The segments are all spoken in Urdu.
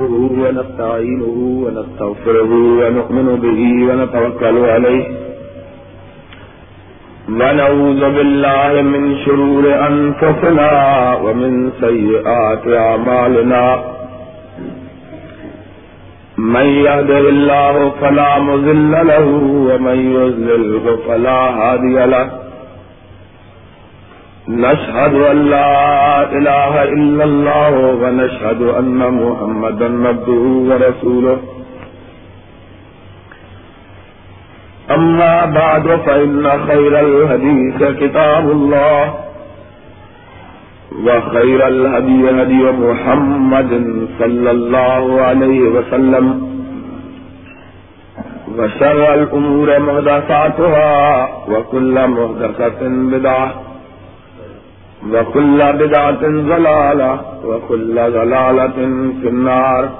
ونستعينه ونستغفره ونؤمن به ونتوكل عليه. ونعوذ بالله من شرور أنفسنا ومن سيئات أعمالنا. من يهده الله فلا مذل له ومن يذلله فلا هادي له. نشهد أن لا إله إلا الله ونشهد أن محمدا نبده ورسوله. أما بعد، فإن خير الهديث كتاب الله، وخير الهدي هدي محمد صلى الله عليه وسلم، وشر الأمور مهدساتها وكل مهدسة بدعة. وكل بدعة ضلالة وكل ضلالة في النار.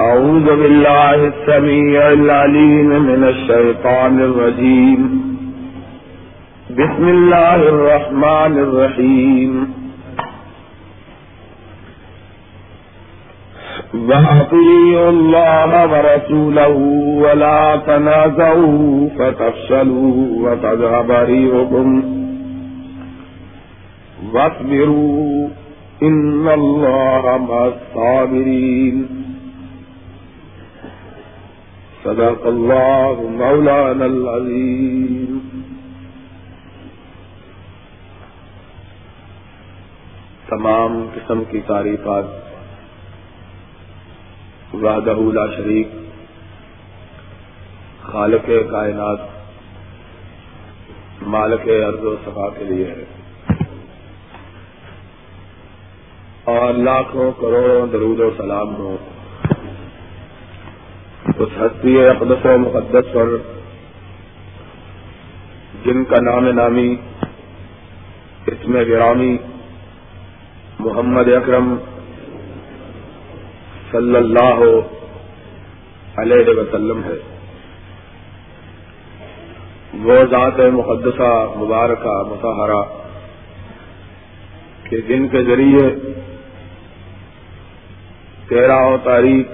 أعوذ بالله السميع العليم من الشيطان الرجيم. بسم الله الرحمن الرحيم. وأطيعوا الله ورسوله ولا تنازعوا فتفشلوا وتذهب ريحكم واصبروا إن الله مع الصابرين. صدق الله مولانا العظيم. تمام قسم کی تعریفات. وحدہ لا شریک. خالق کائنات. مالک ارض و صفا کے لیے ہے. اور لاکھوں کروڑوں درود و سلام ہو۔ اس ہستی اقدس و مقدس پر، جن کا نام نامی اس میں گرامی، محمد اکرم صلی اللہ علیہ وسلم ہے۔ وہ ذات مقدسہ، مبارکہ متحرہ کہ جن کے ذریعے تیرہ و تاریخ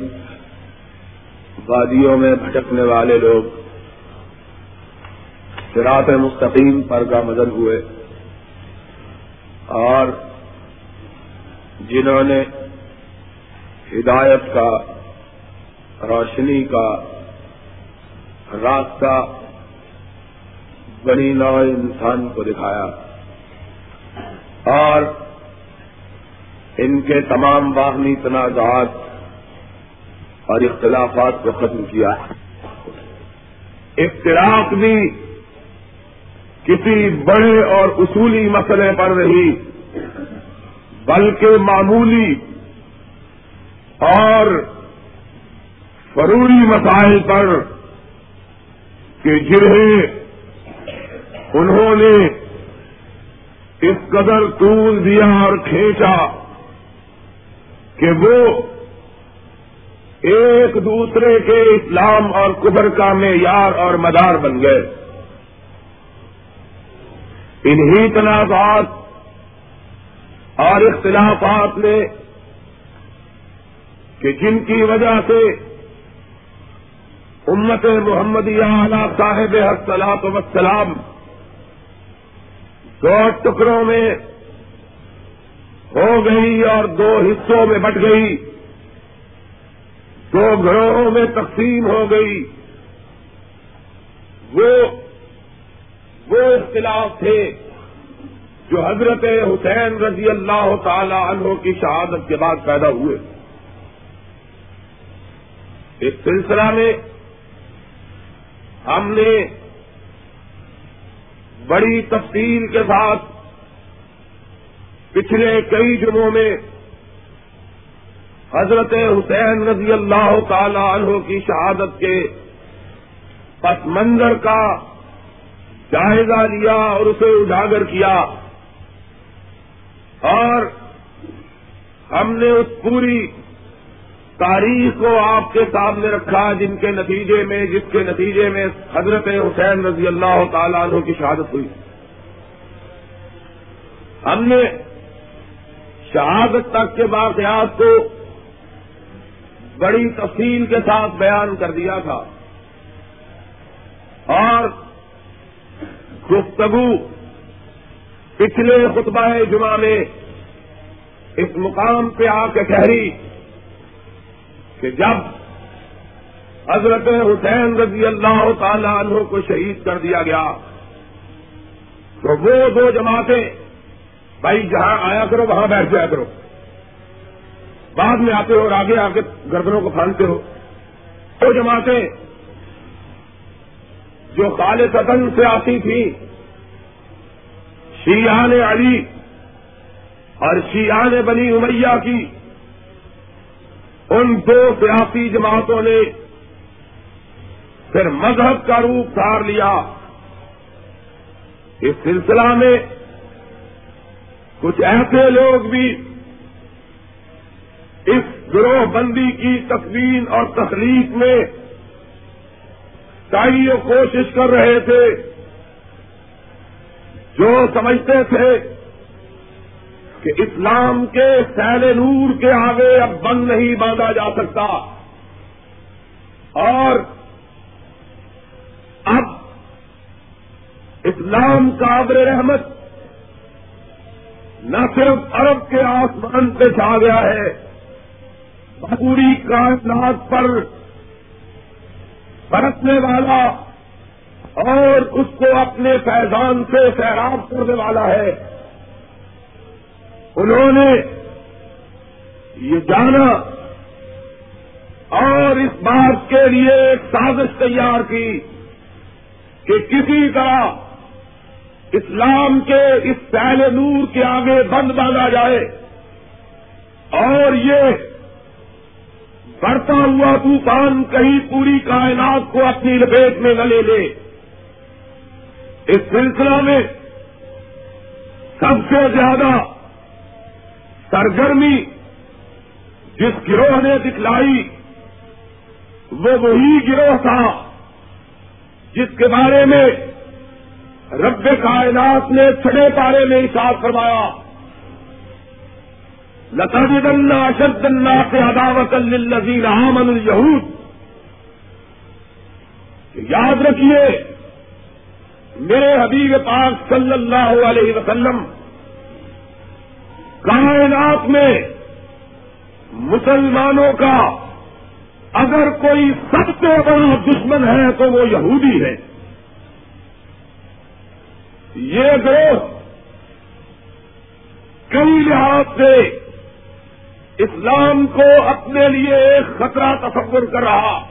وادیوں میں بھٹکنے والے لوگ۔ سراط مستقیم پر کا مدد ہوئے۔ اور جنہوں نے ہدایت کا، روشنی کا راستہ بنی نو انسان کو دکھایا۔ اور ان کے تمام باہمی تنازعات اور اختلافات کو ختم کیا اختلاف بھی کسی بڑے اور اصولی مسئلے پر نہیں، بلکہ معمولی اور فروری مسائل پر کہ جنہیں انہوں نے اس قدر طول دیا اور کھینچا۔ کہ وہ ایک دوسرے کے اسلام اور قبر کا معیار اور مدار بن گئے۔ انہی تنازعات اور اختلافات نے کہ جن کی وجہ سے امت محمدیہ اعلی صاحب حسلاط وسلام دو ٹکڑوں میں ہو گئی اور دو حصوں میں بٹ گئی۔ دو گروہوں میں تقسیم ہو گئی۔ وہ وہ اختلاف تھے جو حضرت حسین رضی اللہ تعالی عنہ کی شہادت کے بعد پیدا ہوئے۔ اس سلسلہ میں ہم نے بڑی تفصیل کے ساتھ پچھلے کئی دنوں میں حضرت حسین رضی اللہ تعالی عنہ کی شہادت کے پس منظر کا جائزہ لیا اور اسے اجاگر کیا اور ہم نے اس پوری تاریخ کو آپ کے سامنے رکھا جن کے نتیجے میں، جس کے نتیجے میں حضرت حسین رضی اللہ تعالیٰ عنہ کی شہادت ہوئی۔ ہم نے شہادت تک کے واقعات کو بڑی تفصیل کے ساتھ بیان کر دیا تھا اور گفتگو پچھلے خطبہ جمعہ میں اس مقام پہ آ کے ٹھہری کہ جب حضرت حسین رضی اللہ تعالی عنہ کو شہید کر دیا گیا تو وہ دو جماعتیں بھائی جہاں آیا کرو، وہاں بیٹھ جایا کرو۔ بعد میں آتے ہو اور آگے آ کے گردنوں کو پھانتے ہو۔ وہ جماعتیں جو کالے قدم سے آتی تھی شیان علی اور شیان بنی امیہ کی، ان دو سیاسی جماعتوں نے پھر مذہب کا روپ دھار لیا۔ اس سلسلہ میں کچھ ایسے لوگ بھی اس گروہ بندی کی تقویم اور تخلیق میں کئی کوشش کر رہے تھے، جو سمجھتے تھے کہ اسلام کے سیل نور کے آگے اب بند نہیں باندھا جا سکتا۔ اور اب اسلام کا عبر رحمت نہ صرف عرب کے آسمان پہ چھا گیا ہے پوری کائنات پر برتنے والا اور اس کو اپنے فیضان سے سیراب کرنے والا ہے۔ انہوں نے یہ جانا اور اس بات کے لیے ایک سازش تیار کی کہ کسی طرح اسلام کے اس پہلے نور کے آگے بند باندھا جائے اور یہ بڑھتا ہوا طوفان کہیں پوری کائنات کو اپنی لپیٹ میں نہ لے لے۔ اس سلسلہ میں سب سے زیادہ سرگرمی جس گروہ نے دکھلائی، وہ وہی گروہ تھا جس کے بارے میں رب کائنات نے چھڑے پارے میں اشار فرمایا۔ لتا اشد اللہ سے عداوت للذین آمن الہود یاد رکھیے، میرے حبیب پاک صلی اللہ علیہ وسلم کائنات میں مسلمانوں کا اگر کوئی سب سے بڑا دشمن ہے تو وہ یہودی ہے۔ یہ گروہ کئی لحاظ سے اسلام کو اپنے لیے ایک خطرہ تصور کر رہا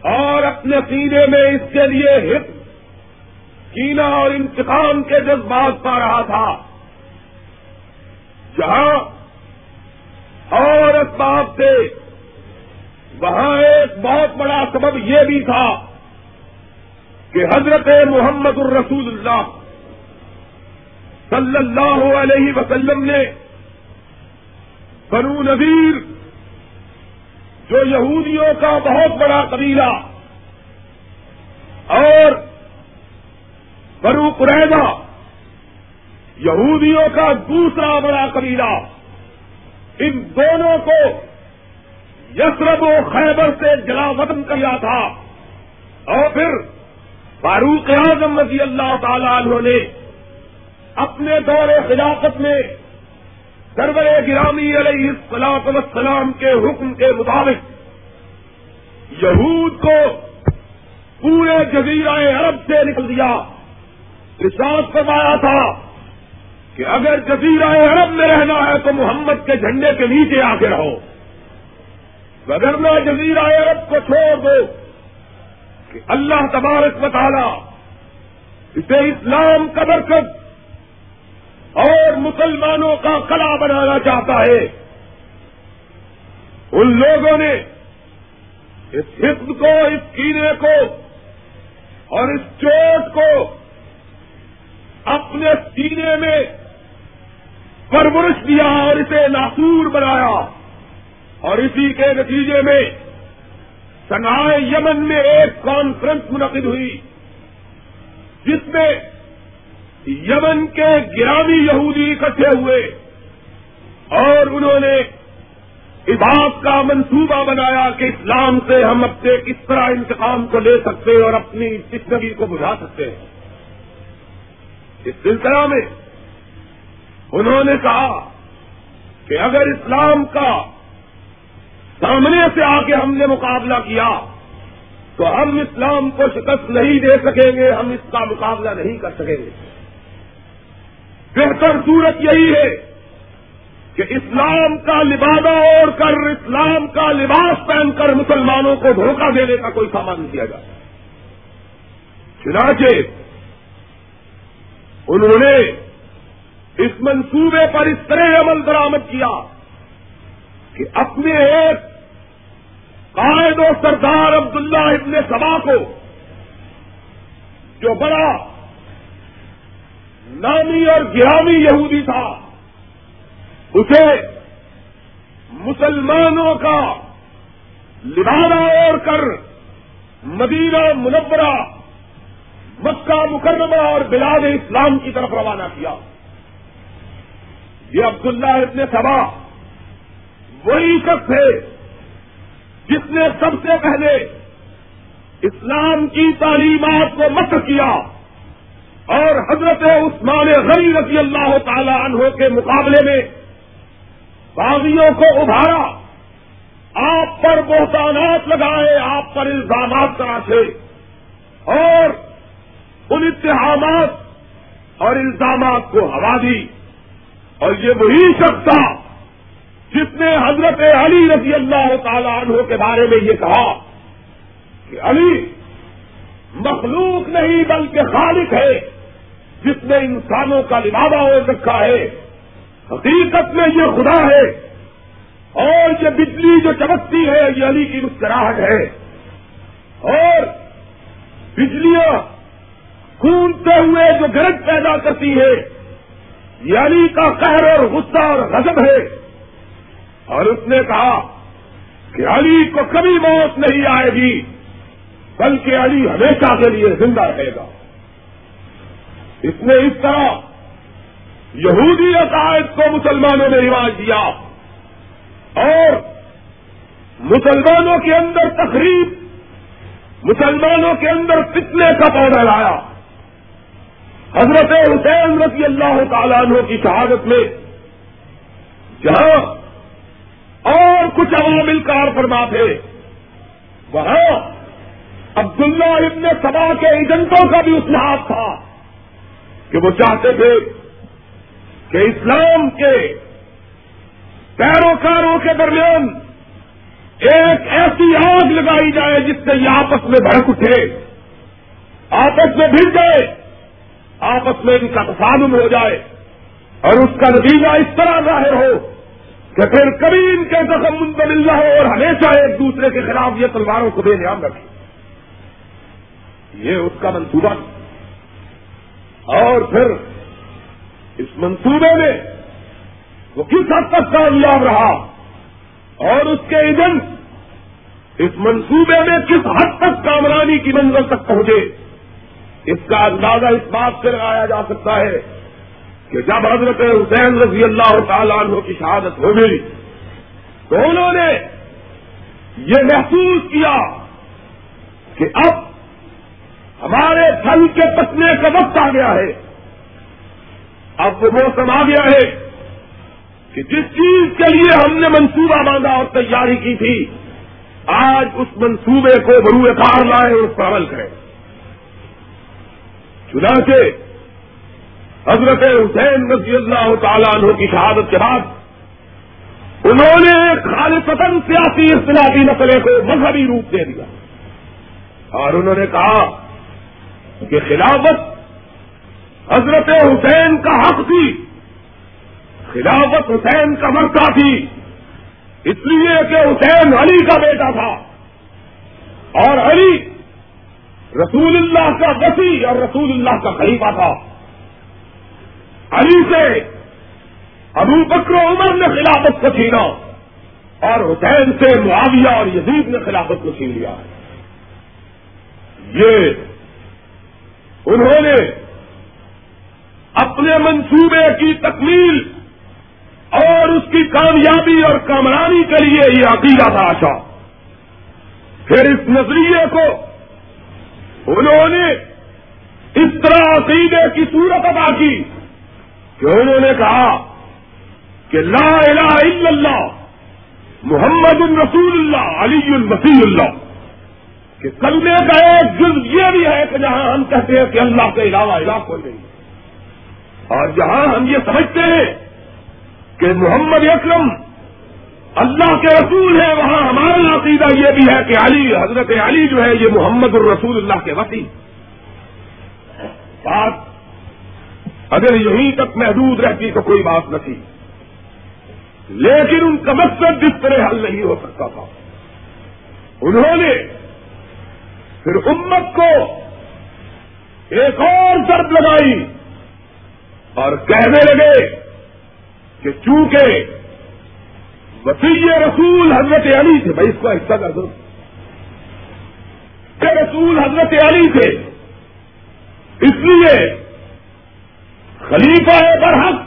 اور اپنے سینے میں اس کے لیے ہت کینا اور انتقام کے جذبات پا رہا تھا۔ جہاں اور اسباب سے وہاں ایک بہت بڑا سبب یہ بھی تھا کہ حضرت محمد الرسول اللہ صلی اللہ علیہ وسلم نے بنو نذیر، جو یہودیوں کا بہت بڑا قبیلہ، اور بنو قریضہ یہودیوں کا دوسرا بڑا قبیلہ، ان دونوں کو یسرب و خیبر سے جلا وطن کیا تھا۔ اور پھر فاروق اعظم رضی اللہ تعالی عنہ نے اپنے دور خلافت میں سرور گرامی علیہ السلام وسلام کے حکم کے مطابق یہود کو پورے جزیرہ عرب سے نکل دیا۔ وشواس فرمایا تھا کہ اگر جزیرہ عرب میں رہنا ہے تو محمد کے جھنڈے کے نیچے آ کے رہو۔ وگرنا جزیرہ عرب کو چھوڑ دو کہ اللہ تبارک مطالعہ اسے اسلام کا برکت اور مسلمانوں کا کلا بنانا چاہتا ہے۔ ان لوگوں نے اس حصد کو، اس کینے کو اور اس چوٹ کو اپنے سینے میں پرورش دیا اور اسے ناسور بنایا۔ اور اسی کے نتیجے میں سنائے یمن میں ایک کانفرنس منعقد ہوئی، جس میں یمن کے گرامی یہودی اکٹھے ہوئے اور انہوں نے اس کا منصوبہ بنایا کہ اسلام سے ہم اپنے کس طرح انتقام کو لے سکتے اور اپنی زندگی کو بجھا سکتے ہیں۔ اس سلسلہ میں انہوں نے کہا کہ اگر اسلام کا سامنے سے آ کے ہم نے مقابلہ کیا تو ہم اسلام کو شکست نہیں دے سکیں گے، ہم اس کا مقابلہ نہیں کر سکیں گے۔ بہتر صورت یہی ہے کہ اسلام کا لبادہ اوڑھ کر، اسلام کا لباس پہن کر مسلمانوں کو دھوکہ دینے کا کوئی سامان نہیں جائے چنانچہ انہوں نے اس منصوبے پر اس طرح عمل درامد کیا کہ اپنے ایک قائد و سردار عبداللہ ابن سبا کو جو بڑا نامی اور گرامی یہودی تھا۔ اسے مسلمانوں کا لبادہ اوڑھ کر مدینہ منورہ، مکہ مکرمہ اور بلاد اسلام کی طرف روانہ کیا۔ یہ عبداللہ ابن سبا وہی شخص ہے جس نے سب سے پہلے اسلام کی تعلیمات کو مت کیا۔ اور حضرت عثمان غنی رضی اللہ تعالی عنہ کے مقابلے میں باغیوں کو ابھارا، آپ پر بہتانات لگائے، آپ پر الزامات تراشے اور ان اتحامات اور الزامات کو ہوا دی۔ اور یہ وہی شخص تھا جس نے حضرت علی رضی اللہ تعالی عنہ کے بارے میں یہ کہا کہ علی مخلوق نہیں بلکہ خالق ہے۔ جس نے انسانوں کا لبادہ ہو رکھا ہے، حقیقت میں یہ خدا ہے۔ اور یہ بجلی جو چمکتی ہے، یہ علی کی مسکراہٹ ہے۔ اور بجلیاں کھونتے ہوئے جو گرج پیدا کرتی ہے یہ علی کا قہر اور غصہ اور غضب ہے۔ اور اس نے کہا کہ علی کو کبھی موت نہیں آئے گی، بلکہ علی ہمیشہ کے لیے زندہ رہے گا۔ اس نے اس طرح یہودی عقائد کو مسلمانوں میں رواج دیا اور مسلمانوں کے اندر تقریب، مسلمانوں کے اندر کتنے کا پودا لایا۔ حضرت حسین رضی اللہ تعالیٰ عنہ کی شہادت میں جہاں اور کچھ عوامل کار فرما تھے، وہاں عبداللہ ابن سبا کے ایجنٹوں کا بھی اسلحاب تھا۔ کہ وہ چاہتے تھے کہ اسلام کے پیروکاروں کے درمیان ایک ایسی آگ لگائی جائے جس سے یہ آپس میں بھڑک اٹھے، آپس میں بھر جائے، آپس میں ان کا تصادم ہو جائے اور اس کا نتیجہ اس طرح ظاہر ہو کہ پھر کبھی ان کے زخم منتمل نہ ہو اور ہمیشہ ایک دوسرے کے خلاف یہ تلواروں کو بے نیام رکھے۔ یہ اس کا منصوبہ اور پھر اس منصوبے میں وہ کس حد تک کامیاب رہا اور اس کے ایجنٹ اس منصوبے میں کس حد تک کامرانی کی منزل تک پہنچے؟ اس کا اندازہ اس بات سے لگایا جا سکتا ہے کہ جب حضرت حسین رضی اللہ تعالیٰ عنہ کی شہادت ہو گئی تو انہوں نے یہ محسوس کیا کہ اب ہمارے پھل کے پتنے کا وقت آ گیا ہے۔ اب وہ موسم آ گیا ہے کہ جس چیز کے لیے ہم نے منصوبہ باندھا اور تیاری کی تھی، آج اس منصوبے کو بروئے کار لائے اور اس پر عمل کریں چنانچہ حضرت حسین رضی اللہ تعالیٰ عنہ کی شہادت کے بعد انہوں نے خالص سیاسی اختلافی مسئلے کو مذہبی روپ دے دیا۔ اور انہوں نے کہا کہ خلافت حضرت حسین کا حق تھی، خلافت حسین کا مرتا تھی، اس لیے کہ حسین علی کا بیٹا تھا۔ اور علی رسول اللہ کا وسیع اور رسول اللہ کا خلیفہ تھا۔ علی سے ابو بکر عمر نے خلافت کو چھینا اور حسین سے معاویہ اور یزید نے خلافت کو چھین لیا۔ یہ انہوں نے اپنے منصوبے کی تکمیل اور اس کی کامیابی اور کامرانی کے لیے یہ عقیدہ تھا آشا پھر اس نظریے کو انہوں نے اس طرح عقیدے کی صورت ادا کی کہ انہوں نے کہا کہ لا الہ الا اللہ، محمد الرسول اللہ، علی المسیح اللہ۔ کہ کلمے کا ایک جز یہ بھی ہے کہ جہاں ہم کہتے ہیں کہ اللہ کے علاوہ الہ کوئی نہیں۔ اور جہاں ہم یہ سمجھتے ہیں کہ محمد اکرم اللہ کے رسول ہے وہاں ہمارا عقیدہ یہ بھی ہے کہ علی، حضرت علی جو ہے، یہ محمد الرسول اللہ کے وسیع بات اگر یہیں تک محدود رہتی تو کوئی بات نہ تھی۔ لیکن ان کا مقصد جس طرح حل نہیں ہو سکتا تھا۔ انہوں نے پھر امت کو ایک اور ضرب لگائی اور کہنے لگے کہ چونکہ وسیع رسول حضرت علی تھے بھائی اس کو حصہ کر دو کہ رسول حضرت علی تھے، اس لیے خلیفہ برحق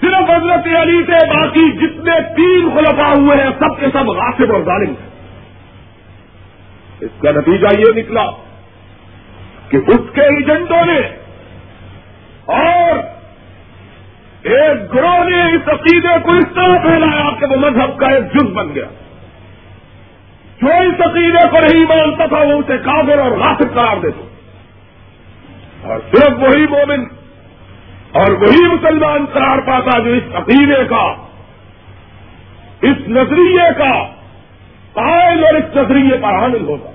صرف حضرت علی سے باقی جتنے تین خلفا ہوئے ہیں، سب کے سب غاصب اور ظالم ہیں اس کا نتیجہ یہ نکلا کہ اس کے ایجنٹوں نے اور ایک گروہ نے اس عقیدے کو اس طرح پھیلایا کہ وہ مذہب کا ایک جز بن گیا۔ جو اس عقیدے کو نہیں مانتا تھا وہ اسے کافر اور غاصب قرار دیتے اور صرف وہی مومن اور وہی مسلمان قرار پاتا جو اس عقیدے کا، اس نظریے کا قائل اور اس نظریے کا حامل ہوگا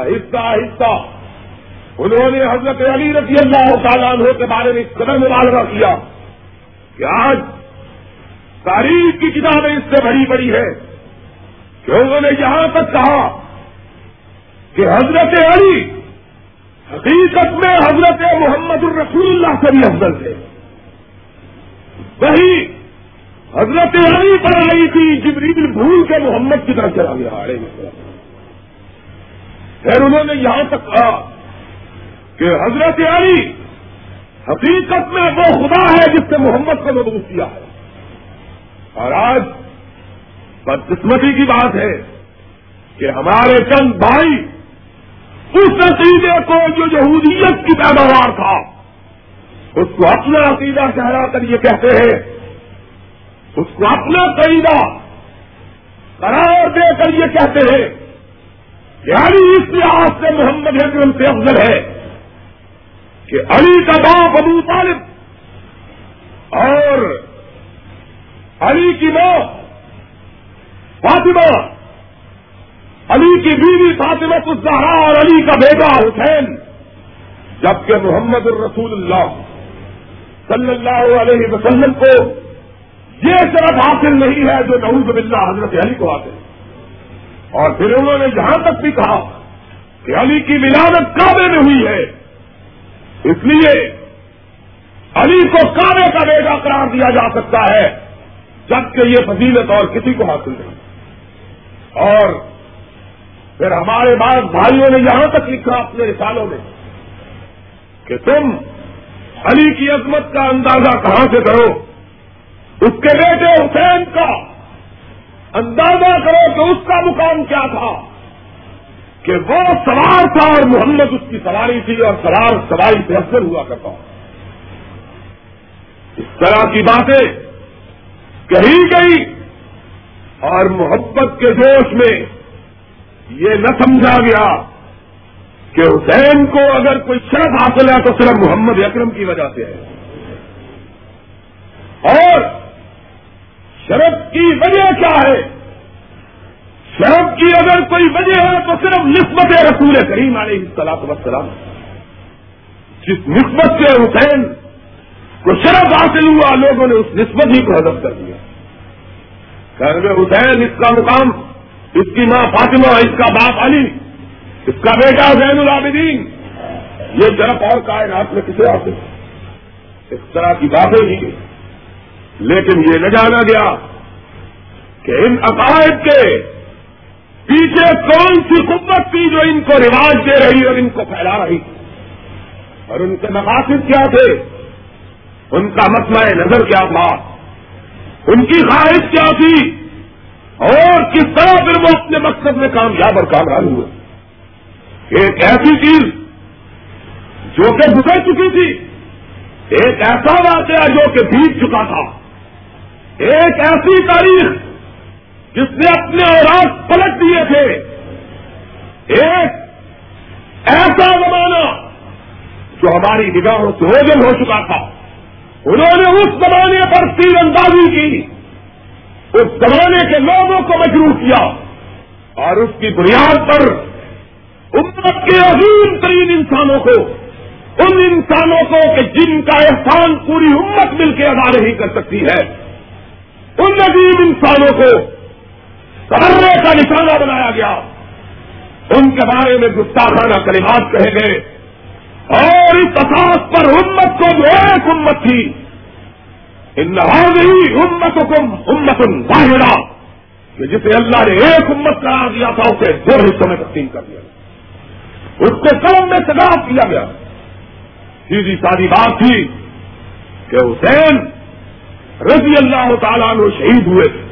آہستہ آہستہ انہوں نے حضرت علی رضی اللہ تعالیٰ عنہ کے بارے میں اس قدر مبالغہ کیا کہ آج تاریخ کی کتابیں اس سے بڑی بڑی ہے کہ انہوں نے یہاں تک کہا کہ حضرت علی حقیقت میں حضرت محمد الرسول اللہ سے بھی افضل تھے۔ وہی حضرت علی پر آئی تھی، جبریل بھول کے محمد کی طرف چلا گیا آڑے پھر انہوں نے یہاں تک کہا کہ حضرت علی، حقیقت میں وہ خدا ہے جس سے محمد کو مبوس کیا ہے۔ اور آج بدقسمتی کی بات ہے کہ ہمارے چند بھائی اس عقیدے کو جو یہودیت کی پیداوار تھا، اس کو اپنا عقیدہ ٹھہرا کر یہ کہتے ہیں اس کو اپنا قریدہ قرار دے کر یہ کہتے ہیں کہ علی اس لحاظ سے محمد اکرم سے افضل ہے کہ علی کا باپ ابو طالب اور علی کی موت فاطمہ، علی کی بیوی فاطمہ الزہرا اور علی کا بیٹا حسین، جبکہ محمد الرسول اللہ صلی اللہ علیہ وسلم کو یہ شرط حاصل نہیں ہے جو نعوذ باللہ حضرت علی کو حاصل اور پھر انہوں نے جہاں تک بھی کہا کہ علی کی ولادت کعبے میں ہوئی ہے۔ اس لیے علی کو کعبے کا بیٹا قرار دیا جا سکتا ہے، جبکہ یہ فضیلت اور کسی کو حاصل نہیں۔ اور پھر ہمارے بعض بھائیوں نے یہاں تک لکھا اپنے رسالوں میں کہ تم علی کی عظمت کا اندازہ کہاں سے کرو۔ اس کے بیٹے حسین کا اندازہ کرو کہ اس کا مقام کیا تھا کہ وہ سوار تھا اور محمد اس کی سواری تھی اور سوار سواری سے افسر ہوا کرتا ہوں۔ اس طرح کی باتیں کہی گئی اور محبت کے جوش میں یہ نہ سمجھا گیا کہ حسین کو اگر کوئی شرف حاصل ہے تو صرف محمد اکرم کی وجہ سے ہے۔ اور شرف کی وجہ کیا ہے؟ شرف کی اگر کوئی وجہ ہے تو صرف نسبت رسول کریم علیہ السلاط وسلام جس نسبت سے حسین کو شرف حاصل ہوا، لوگوں نے اس نسبت ہی کو حضرت کر دیا۔ کہ حسین، اس کا مقام، اس کی ماں فاطمہ، اس کا باپ علی، اس کا بیٹا زین العابدین۔ یہ جرف اور کائنات میں کسے آتے اس طرح کی باتیں ہی لیکن یہ نہ جانا گیا کہ ان عقائد کے پیچھے کون سی قوت تھی جو ان کو رواج دے رہی اور ان کو پھیلا رہی اور ان کے مقاصد کیا تھے؟ ان کا مسئلہ نظر کیا تھا؟ ان کی خواہش کیا تھی؟ اور کس طرح پھر وہ اپنے مقصد میں کامیاب اور کامیاب ہوئے؟ ایک ایسی چیز جو کہ گزر چکی تھی، ایک ایسا واقعہ جو کہ بیت چکا تھا۔ ایک ایسی تاریخ جس نے اپنے اوراق پلٹ دیے تھے۔ ایک ایسا زمانہ جو ہماری نگاہوں سے اوجل ہو چکا تھا۔ انہوں نے اس زمانے پر تیر اندازی کی، اس زمانے کے لوگوں کو مجروح کیا اور اس کی بنیاد پر امت کے عظیم ترین انسانوں کو، ان انسانوں کو کہ جن کا احسان پوری امت مل کے ادا نہیں کر سکتی ہے۔ ان عظیم انسانوں کو کرنے کا نشانہ بنایا گیا۔ ان کے بارے میں گستاخانہ کلمات کہے گئے۔ اور اس اساس پر امت کو جو ایک امت تھی، ان ہی امت حکم امت واحدہ۔ کہ جسے اللہ نے ایک امت قرار دیا تھا، اسے دو حصوں میں تقسیم کر دیا۔ اس کے قلم میں سگا کیا گیا۔ سیدھی ساری بات تھی کہ حسین رضی اللہ تعالیٰ نے شہید ہوئے۔ تھے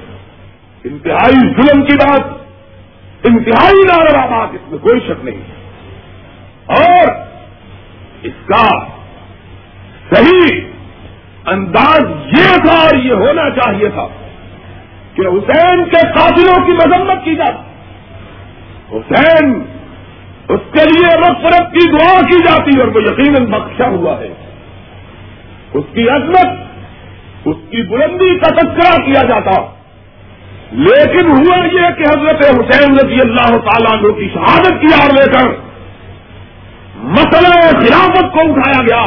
انتہائی ظلم کی بات، انتہائی ناروا بات، اس میں کوئی شک نہیں۔ اور اس کا صحیح انداز یہ تھا اور یہ ہونا چاہیے تھا کہ حسین کے قاتلوں کی مذمت کی جاتی حسین اس کے لیے مغفرت کی دعا کی جاتی اور وہ یقیناً بخشا ہوا ہے۔ اس کی عظمت اس کی بلندی کا تذکرہ کیا جاتا۔ لیکن ہوا یہ کہ حضرت حسین رضی اللہ تعالیٰ عنہ کی شہادت کی آڑ لے کر مسئلہ خلافت کو اٹھایا گیا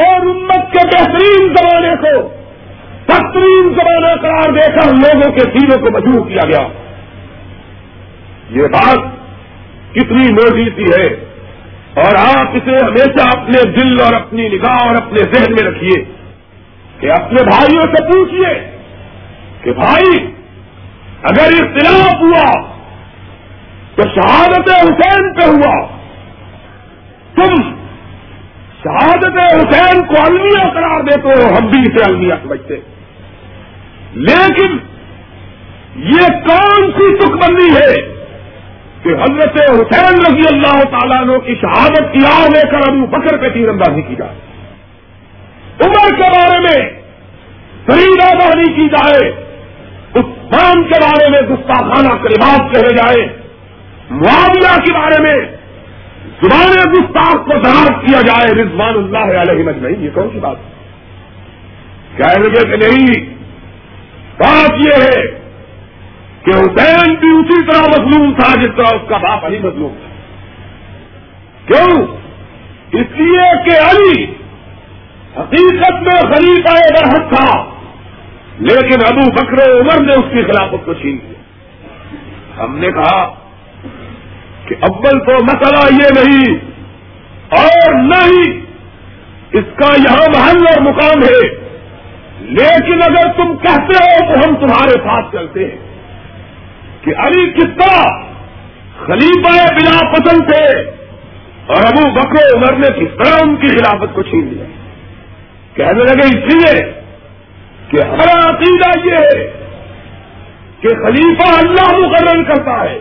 اور امت کے بہترین زمانے کو بہترین زمانہ قرار دے کر لوگوں کے سیروں کو مجبور کیا گیا۔ یہ بات کتنی موزی سی ہے اور آپ اسے ہمیشہ اپنے دل اور اپنی نگاہ اور اپنے ذہن میں رکھیے۔ کہ اپنے بھائیوں سے پوچھیے کہ بھائی، اگر اختلاف ہوا تو شہادت حسین پہ ہوا۔ تم شہادت حسین کو المیہ قرار دیتے ہو، ہم بھی اسے المیہ سمجھتے۔ لیکن یہ کون سی تک بندی ہے کہ حضرت حسین رضی اللہ تعالیٰ عنہ کی شہادت کی آ لے کر ابو بکر پہ تیر اندازی کی جائے؟ عمر کے بارے میں خرید آبادی کی جائے، عثمان کے بارے میں گستاخانہ کلمات کہے جائے معاملہ کے بارے میں زبان گستاخ کو دراز کیا جائے، رضوان اللہ علیہ مجمعین، یہ کون سی بات کہہ رہے کہ نہیں؟ بات یہ ہے کہ حسین بھی اسی طرح مظلوم تھا جس طرح اس کا باپ علی مظلوم تھا۔ کیوں؟ اس لیے کہ علی حقیقت میں خلیفہ برحق تھا، لیکن ابو بکر عمر نے اس کی خلافت کو چھین لیا ہم نے کہا کہ اول تو مسئلہ یہ نہیں اور نہ ہی اس کا یہاں محل اور مقام ہے۔ لیکن اگر تم کہتے ہو تو ہم تمہارے ساتھ چلتے ہیں۔ کہ علی کس طرح خلیفہ بلا پسند تھے اور ابو بکر عمر نے کس طرح ان کی خلافت کو چھین لیا۔ کہنے لگے اس لیے کہ ہمارا عقیدہ یہ ہے کہ خلیفہ اللہ مقرر کرتا ہے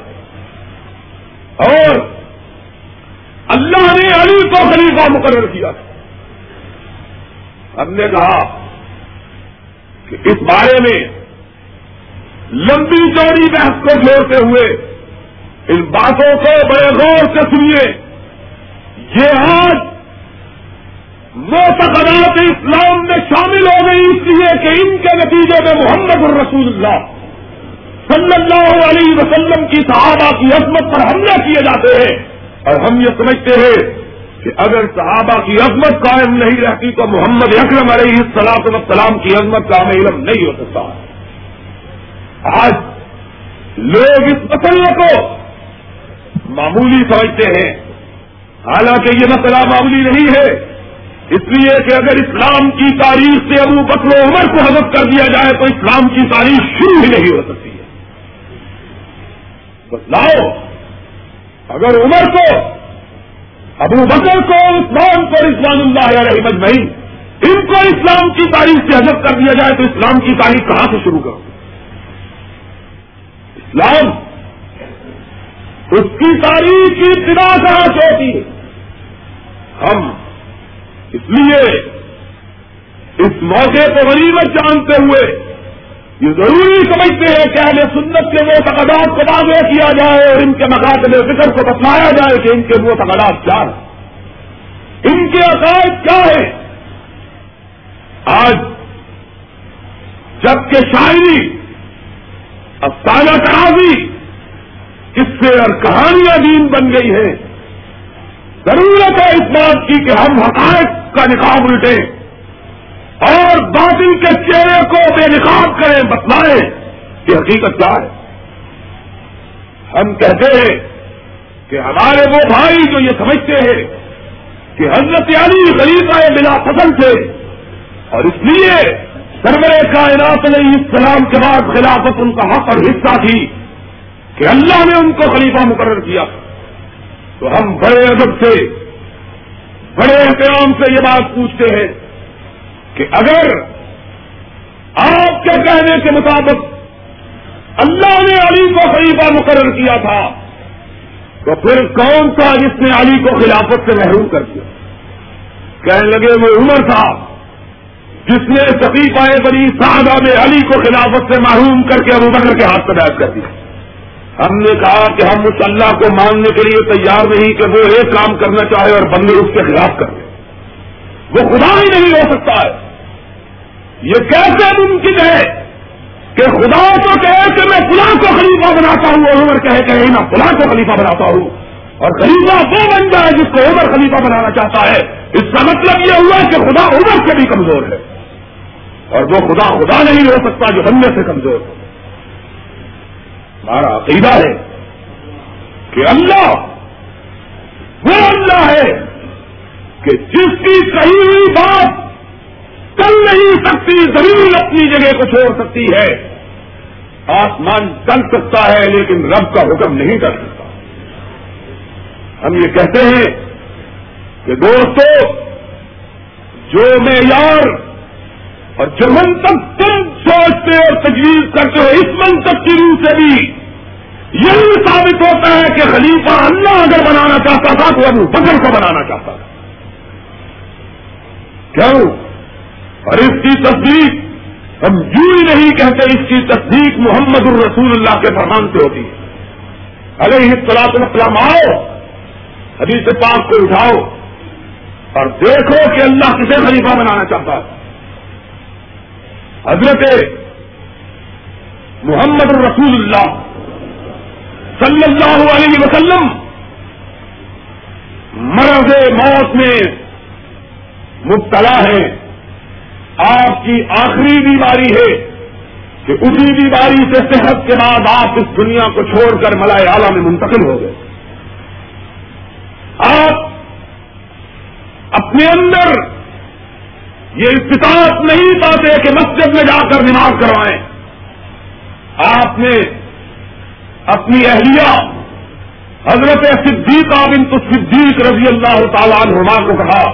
اور اللہ نے علی کو خلیفہ مقرر کیا ہم نے کہا کہ اس بارے میں لمبی چوڑی بحث کو جوڑتے ہوئے ان باتوں کو بڑے غور سے سنیے۔ یہ آج موتقدات اسلام میں شامل ہو گئی اس لیے کہ ان کے نتیجے میں محمد الرسول اللہ صلی اللہ علیہ وسلم کی صحابہ کی عظمت پر حملہ کیے جاتے ہیں۔ اور ہم یہ سمجھتے ہیں کہ اگر صحابہ کی عظمت قائم نہیں رہتی تو محمد اکرم علیہ السلام وسلام کی عظمت کا ہمیں علم نہیں ہو سکتا۔ آج لوگ اس مسئلے کو معمولی سمجھتے ہیں۔ حالانکہ یہ مسئلہ معمولی نہیں ہے۔ اس لیے کہ اگر اسلام کی تاریخ سے ابو بکر و عمر کو حضرت کر دیا جائے تو اسلام کی تاریخ شروع ہی نہیں ہو سکتی ہے۔ بس لاؤ۔ اگر عمر کو، ابو بکر کو عثمان کو رضوان اللہ علیہ مجمعین ان کو اسلام کی تاریخ سے حضرت کر دیا جائے تو اسلام کی تاریخ کہاں سے شروع کرو؟ اسلام اس کی تاریخ کی ابتدا کہاں سے ہوتی ہے؟ ہم اس لیے اس موقع کو غریبت جانتے ہوئے یہ ضروری سمجھتے ہیں کہ اہل سنت کے وہ تقدات کو واضح کیا جائے اور ان کے مقاصد فکر کو بتلایا جائے کہ ان کے وہ تقدات کیا ہیں۔ ان کے عقائد کیا ہے آج جبکہ شاعری، افسانہ کرازی اس سے اور کہانیاں دین بن گئی ہیں ضرورت ہے اس بات کی کہ ہم حقائق کا نکاح الٹیں اور باطل کے چہرے کو بے نقاب کریں، بتلائیں کہ حقیقت کیا ہے۔ ہم کہتے ہیں کہ ہمارے وہ بھائی جو یہ سمجھتے ہیں کہ حضرت علی خلیفہ بلا فصل تھے اور اس لیے سرور کائنات علیہ السلام کے بعد خلافت ان کا حق اور حصہ تھی کہ اللہ نے ان کو خلیفہ مقرر کیا۔ تو ہم بڑے ادب سے، بڑے احترام سے یہ بات پوچھتے ہیں کہ اگر آپ کے کہنے کے مطابق اللہ نے علی کو خلیفہ مقرر کیا تھا، تو پھر کون تھا جس نے علی کو خلافت سے محروم کر دیا؟ کہنے لگے وہ عمر تھا جس نے سفیفہ بنی صحابہ میں علی کو خلافت سے محروم کر کے ابو بکر کے ہاتھ پر بیٹھ کر دیا۔ ہم نے کہا کہ ہم اس اللہ کو ماننے کے لیے تیار نہیں کہ وہ ایک کام کرنا چاہے اور بندے اس کے خلاف کر دیں وہ خدا ہی نہیں ہو سکتا ہے۔ یہ کیسے ممکن ہے کہ خدا تو کہے کہ میں فلاں کو خلیفہ بناتا ہوں اور عمر کہے کہ میں فلاں کو خلیفہ بناتا ہوں۔ اور خلیفہ وہ بن جائے جس کو عمر خلیفہ بنانا چاہتا ہے۔ اس کا مطلب یہ ہوا کہ خدا عمر سے بھی کمزور ہے۔ اور وہ خدا خدا نہیں ہو سکتا جو بننے سے کمزور ہے ہمارا عقیدہ ہے کہ اللہ وہ اللہ ہے کہ جس کی کہی ہوئی بات چل نہیں سکتی، زمین اپنی جگہ کو چھوڑ سکتی ہے۔ آسمان چل سکتا ہے، لیکن رب کا حکم نہیں کر سکتا۔ ہم یہ کہتے ہیں کہ دوستو، جو معیار اور جو منتق تم سوچتے اور تجویز کرتے ہو اس منتق کی روح سے بھی یہی ثابت ہوتا ہے کہ خلیفہ اللہ اگر بنانا چاہتا تھا تو ابو بکر کو بنانا چاہتا تھا۔ کیوں؟ اور اس کی تصدیق ہم یوں ہی نہیں کہتے اس کی تصدیق محمد الرسول اللہ کے فرمان سے ہوتی ہے۔ ارے اس طرح السلام آؤ، حدیث پاک کو اٹھاؤ اور دیکھو کہ اللہ کسے خلیفہ بنانا چاہتا ہے۔ حضرت محمد الرسول اللہ صلی اللہ علیہ وسلم مرض موت میں مبتلا ہے آپ کی آخری بیماری ہے کہ اسی بیماری سے صحت کے بعد آپ اس دنیا کو چھوڑ کر ملائے آلہ میں منتقل ہو گئے۔ آپ اپنے اندر یہ استطاعت نہیں پاتے کہ مسجد میں جا کر نماز کروائیں۔ آپ نے اپنی اہلیہ حضرت صدیق بنت صدیق رضی اللہ تعالیٰ عنہ کو کہا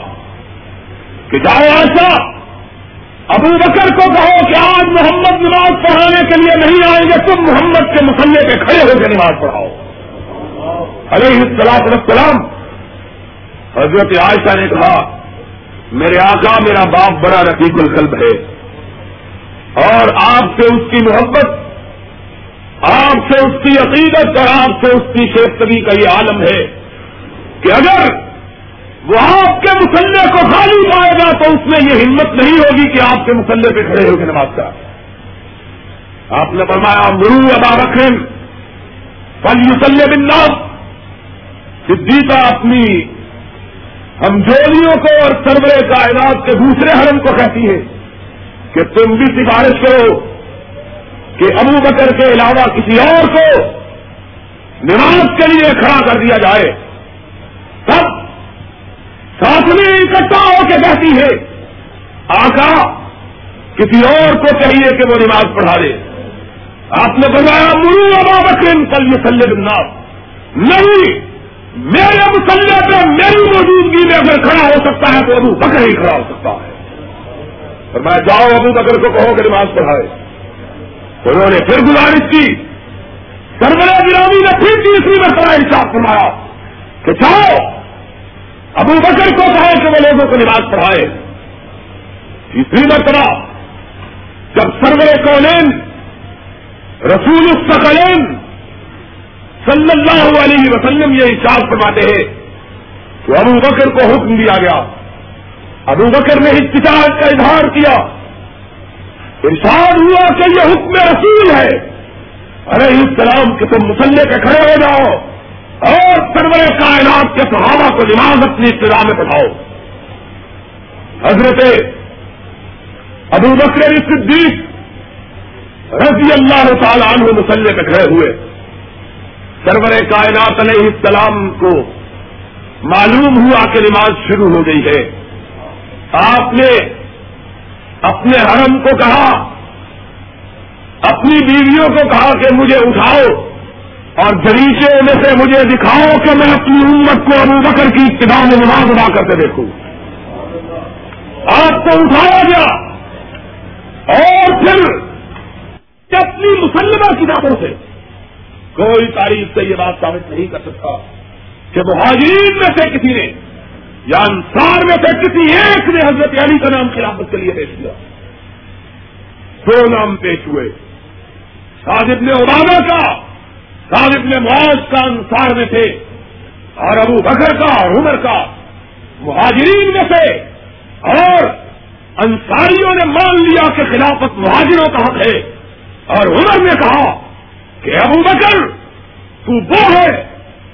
کہ جاؤ ایسا ابو بکر کو کہو کہ آج محمد نماز پڑھانے کے لیے نہیں آئیں گے، تم محمد کے مسلے پہ کھڑے ہو کے نماز پڑھاؤ۔ علیہ السلام السلام حضرت عائشہ نے کہا میرے آقا، میرا باپ بڑا رفیق القلب ہے۔ اور آپ سے اس کی محبت، آپ سے اس کی عقیدت اور آپ سے اس کی شیفتگی کا یہ عالم ہے کہ اگر وہ آپ کے مسلح کو خالی پائے گا تو اس میں یہ ہمت نہیں ہوگی کہ آپ کے مسلح پہ کھڑے ہو کے نماز کا۔ آپ نے فرمایا، مرو ابا رکھن پل مسلح بن صدیقہ اپنی ہم جولیوں کو اور سرورے کائنات کے دوسرے حرم کو کہتی ہے کہ تم بھی سفارش کرو کہ ابو بکر کے علاوہ کسی اور کو نماز کے لیے کھڑا کر دیا جائے۔ تب ساتھ میں اکٹھا ہو کے کہتی ہے آقا، کسی اور کو چاہیے کہ وہ نماز پڑھا دے آپ نے بتایا مرو ابا بکر کل یہ سلے نہیں میرے مسلح پہ میری موجودگی میں اگر کھڑا ہو سکتا ہے تو ابو بکر ہی کھڑا ہو سکتا ہے۔ اور میں جاؤ ابو بکر کو کہو کہ نماز پڑھائے۔ انہوں نے پھر گزارش کی۔ سرمایہ گرامی نے پھر تیسری مرتبہ انصاف فرمایا کہ جاؤ، ابو بکر کو کہو کہ وہ لوگوں کو نماز پڑھائے۔ تیسری مرتبہ، جب سرور کونین، رسول السقلین صلی اللہ علیہ وسلم یہ انصاف فرماتے ہیں تو ابو بکر کو حکم دیا گیا۔ ابو بکر نے اتحاد کا اظہار کیا۔ ارشاد ہوا کہ یہ حکم رسول ہے۔ ارے السلام کہ تم مسلح کے کھڑے ہو جاؤ اور سرور کائنات کے صحابہ کو نماز اپنی ابتدا میں پڑھاؤ۔ حضرت ابو بکر صدیق رضی اللہ تعالیٰ عنہ مسلح پہ کھڑے ہوئے۔ سرور کائنات علیہ السلام کو معلوم ہوا کہ نماز شروع ہو گئی ہے۔ آپ نے اپنے حرم کو کہا، اپنی بیویوں کو کہا کہ مجھے اٹھاؤ اور جریشے میں سے مجھے دکھاؤ کہ میں اپنی امت کو ابو بکر کی ابتدا میں نماز ادا کر کے دیکھوں۔ آپ کو اٹھایا گیا۔ اور پھر اپنی مسلمہ کتابوں سے کوئی تاریخ سے یہ بات ثابت نہیں کر سکتا کہ مہاجرین میں سے کسی نے یا انصار میں سے کسی ایک نے حضرت علی کا نام خلافت کے لیے پیش کیا۔ دو نام پیش ہوئے۔ صادب نے عبادہ کا صادب نے معاذ کا انصار میں تھے۔ اور ابو بکر کا اور عمر کا۔ مہاجرین میں سے۔ اور انصاریوں نے مان لیا کہ خلافت مہاجروں کا حق ہے۔ اور عمر نے کہا کہ ابو بکر، تو وہ ہے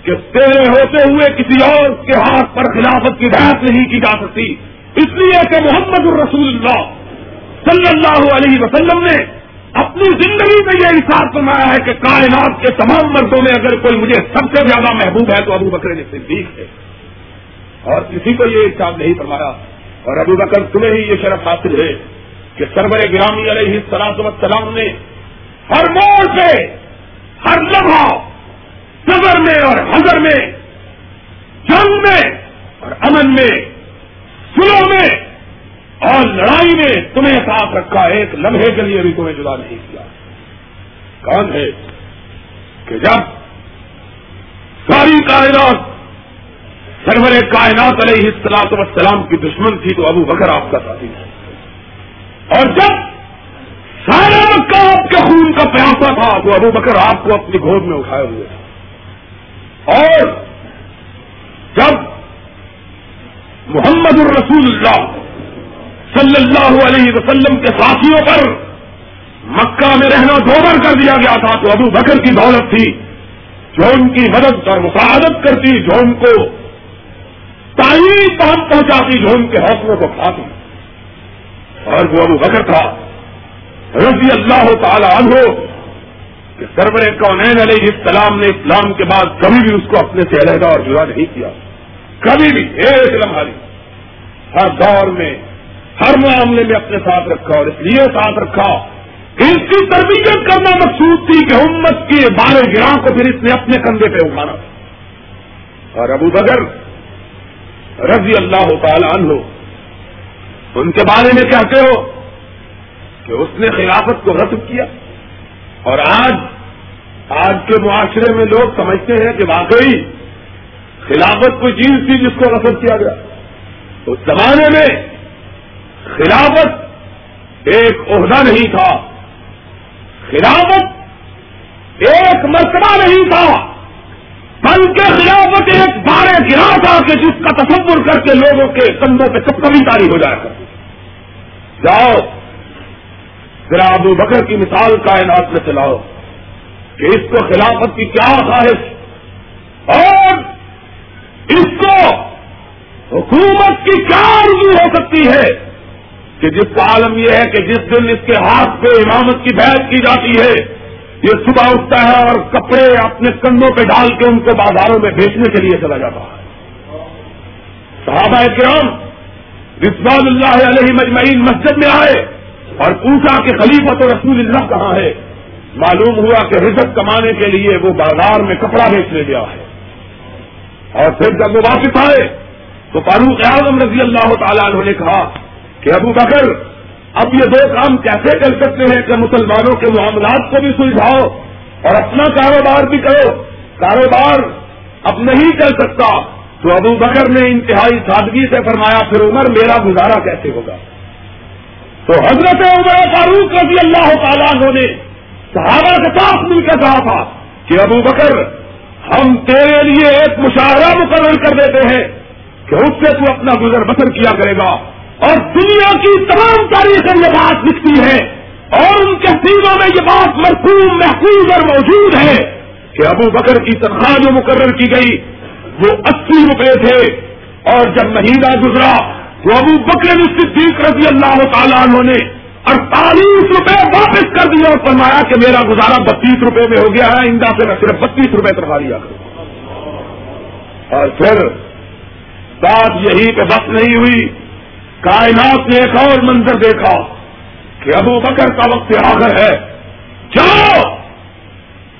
کہ تیرے ہوتے ہوئے کسی اور کے ہاتھ پر خلافت کی بحث نہیں کی جا سکتی۔ اس لیے کہ محمد الرسول اللہ صلی اللہ علیہ وسلم نے اپنی زندگی میں یہ احساس فرمایا ہے کہ کائنات کے تمام مردوں میں اگر کوئی مجھے سب سے زیادہ محبوب ہے تو ابو بکر نے صدیق ہے۔ اور کسی کو یہ احساس نہیں فرمایا۔ اور ابو بکر، تمہیں ہی یہ شرف حاصل ہے کہ سرور گرامی علیہ السلام نے ہر موڑ پہ ہر لمحہ سفر میں اور حضر میں، جنگ میں اور امن میں سلو میں اور لڑائی میں تمہیں ساتھ رکھا ایک لمحے کے لیے بھی تمہیں جدا نہیں کیا۔ کون ہے کہ جب ساری کائنات، سرور کائنات علیہ السلاط وسلام کی دشمن تھی تو ابو بکر آپ کا ساتھی تھا۔ اور جب سارا مکہ آپ کے خون کا پیاسا تھا تو ابو بکر آپ کو اپنی گود میں اٹھائے ہوئے تھے۔ اور جب محمد الرسول اللہ صلی اللہ علیہ وسلم کے ساتھیوں پر مکہ میں رہنا دوبر کر دیا گیا تھا تو ابو بکر کی دولت تھی، جو ان کی مدد اور مساعدت کرتی، جو ان کو تعلیم پہنچاتی، جو ان کے حوصلوں کو کھاتی۔ اور وہ ابو بکر تھا۔ رضی اللہ تعالی عنہ کہ سرور کونین علیہ السلام نے اسلام کے بعد کبھی بھی اس کو اپنے سے علیحدہ اور جدا نہیں کیا۔ کبھی بھی ایک لمحہ ہر دور میں، ہر معاملے میں اپنے ساتھ رکھا اور اس لیے ساتھ رکھا۔ اس کی تربیت کرنا مقصود تھی کہ امت کے بارے گراہ کو پھر اس نے اپنے کندھے پہ اٹھانا۔ اور ابو بگر رضی اللہ تعالی عنہ، ان کے بارے میں کہتے ہو کہ اس نے خلافت کو رسم کیا۔ اور آج آج کے معاشرے میں لوگ سمجھتے ہیں کہ واقعی خلافت کوئی چیز تھی جس کو رسم کیا گیا۔ اس زمانے میں خلافت ایک عہدہ نہیں تھا۔ خلافت ایک مرتبہ نہیں تھا، بلکہ خلافت ایک بارے گرا تھا کہ جس کا تصور کر کے لوگوں کے کندھوں پہ کب کبھی تاری ہو جایا کر جاؤ ذرا ابو بکر کی مثال کائنات میں چلاؤ کہ اس کو خلافت کی کیا خواہش؟ اور اس کو حکومت کی کیا آرزو ہو سکتی ہے کہ جس کا عالم یہ ہے کہ جس دن اس کے ہاتھ پہ امامت کی بحث کی جاتی ہے، یہ صبح اٹھتا ہے اور کپڑے اپنے کندھوں پہ ڈال کے ان کو بازاروں میں بیچنے کے لیے چلا جاتا ہے۔ صحابہ کرام رضوان اللہ علیہ مجمعین مسجد میں آئے۔ اور پوچھا کہ خلیفت و رسول اللہ کہاں ہے؟ معلوم ہوا کہ رزت کمانے کے لیے وہ بازار میں کپڑا بیچنے گیا ہے۔ اور پھر جب وہ واپس آئے تو فاروق اعظم رضی اللہ تعالیٰ عنہ نے کہا کہ ابو بکر، اب یہ دو کام کیسے کر سکتے ہیں کہ مسلمانوں کے معاملات کو بھی سلجھاؤ اور اپنا کاروبار بھی کرو؟ کاروبار اب نہیں کر سکتا۔ تو ابو بکر نے انتہائی سادگی سے فرمایا، پھر عمر میرا گزارا کیسے ہوگا؟ تو حضرت عمر فاروق رضی اللہ تعالیٰ نے صحابہ کے ساتھ مل کر کہا تھا کہ ابو بکر، ہم تیرے لیے ایک مشاہرہ مقرر کر دیتے ہیں کہ اس سے تو اپنا گزر بسر کیا کرے گا۔ اور دنیا کی تمام تاریخیں یہ بات لکھتی ہے اور ان کے میں یہ بات مرکوم محفوظ اور موجود ہے کہ ابو بکر کی تنخواہ جو مقرر کی گئی وہ اسی روپے تھے اور جب مہینہ گزرا تو ابو بکر صدیق رضی اللہ تعالیٰ عنہ نے اڑتالیس روپے واپس کر دیا اور فرمایا کہ میرا گزارا بتیس روپے میں ہو گیا ہے اندا سے میں صرف بتیس روپے تنخواہ لیا کروں۔ اور پھر بات یہی پہ بس نہیں ہوئی، کائنات نے ایک اور منظر دیکھا کہ ابو بکر کا وقت آخر ہے۔ جاؤ،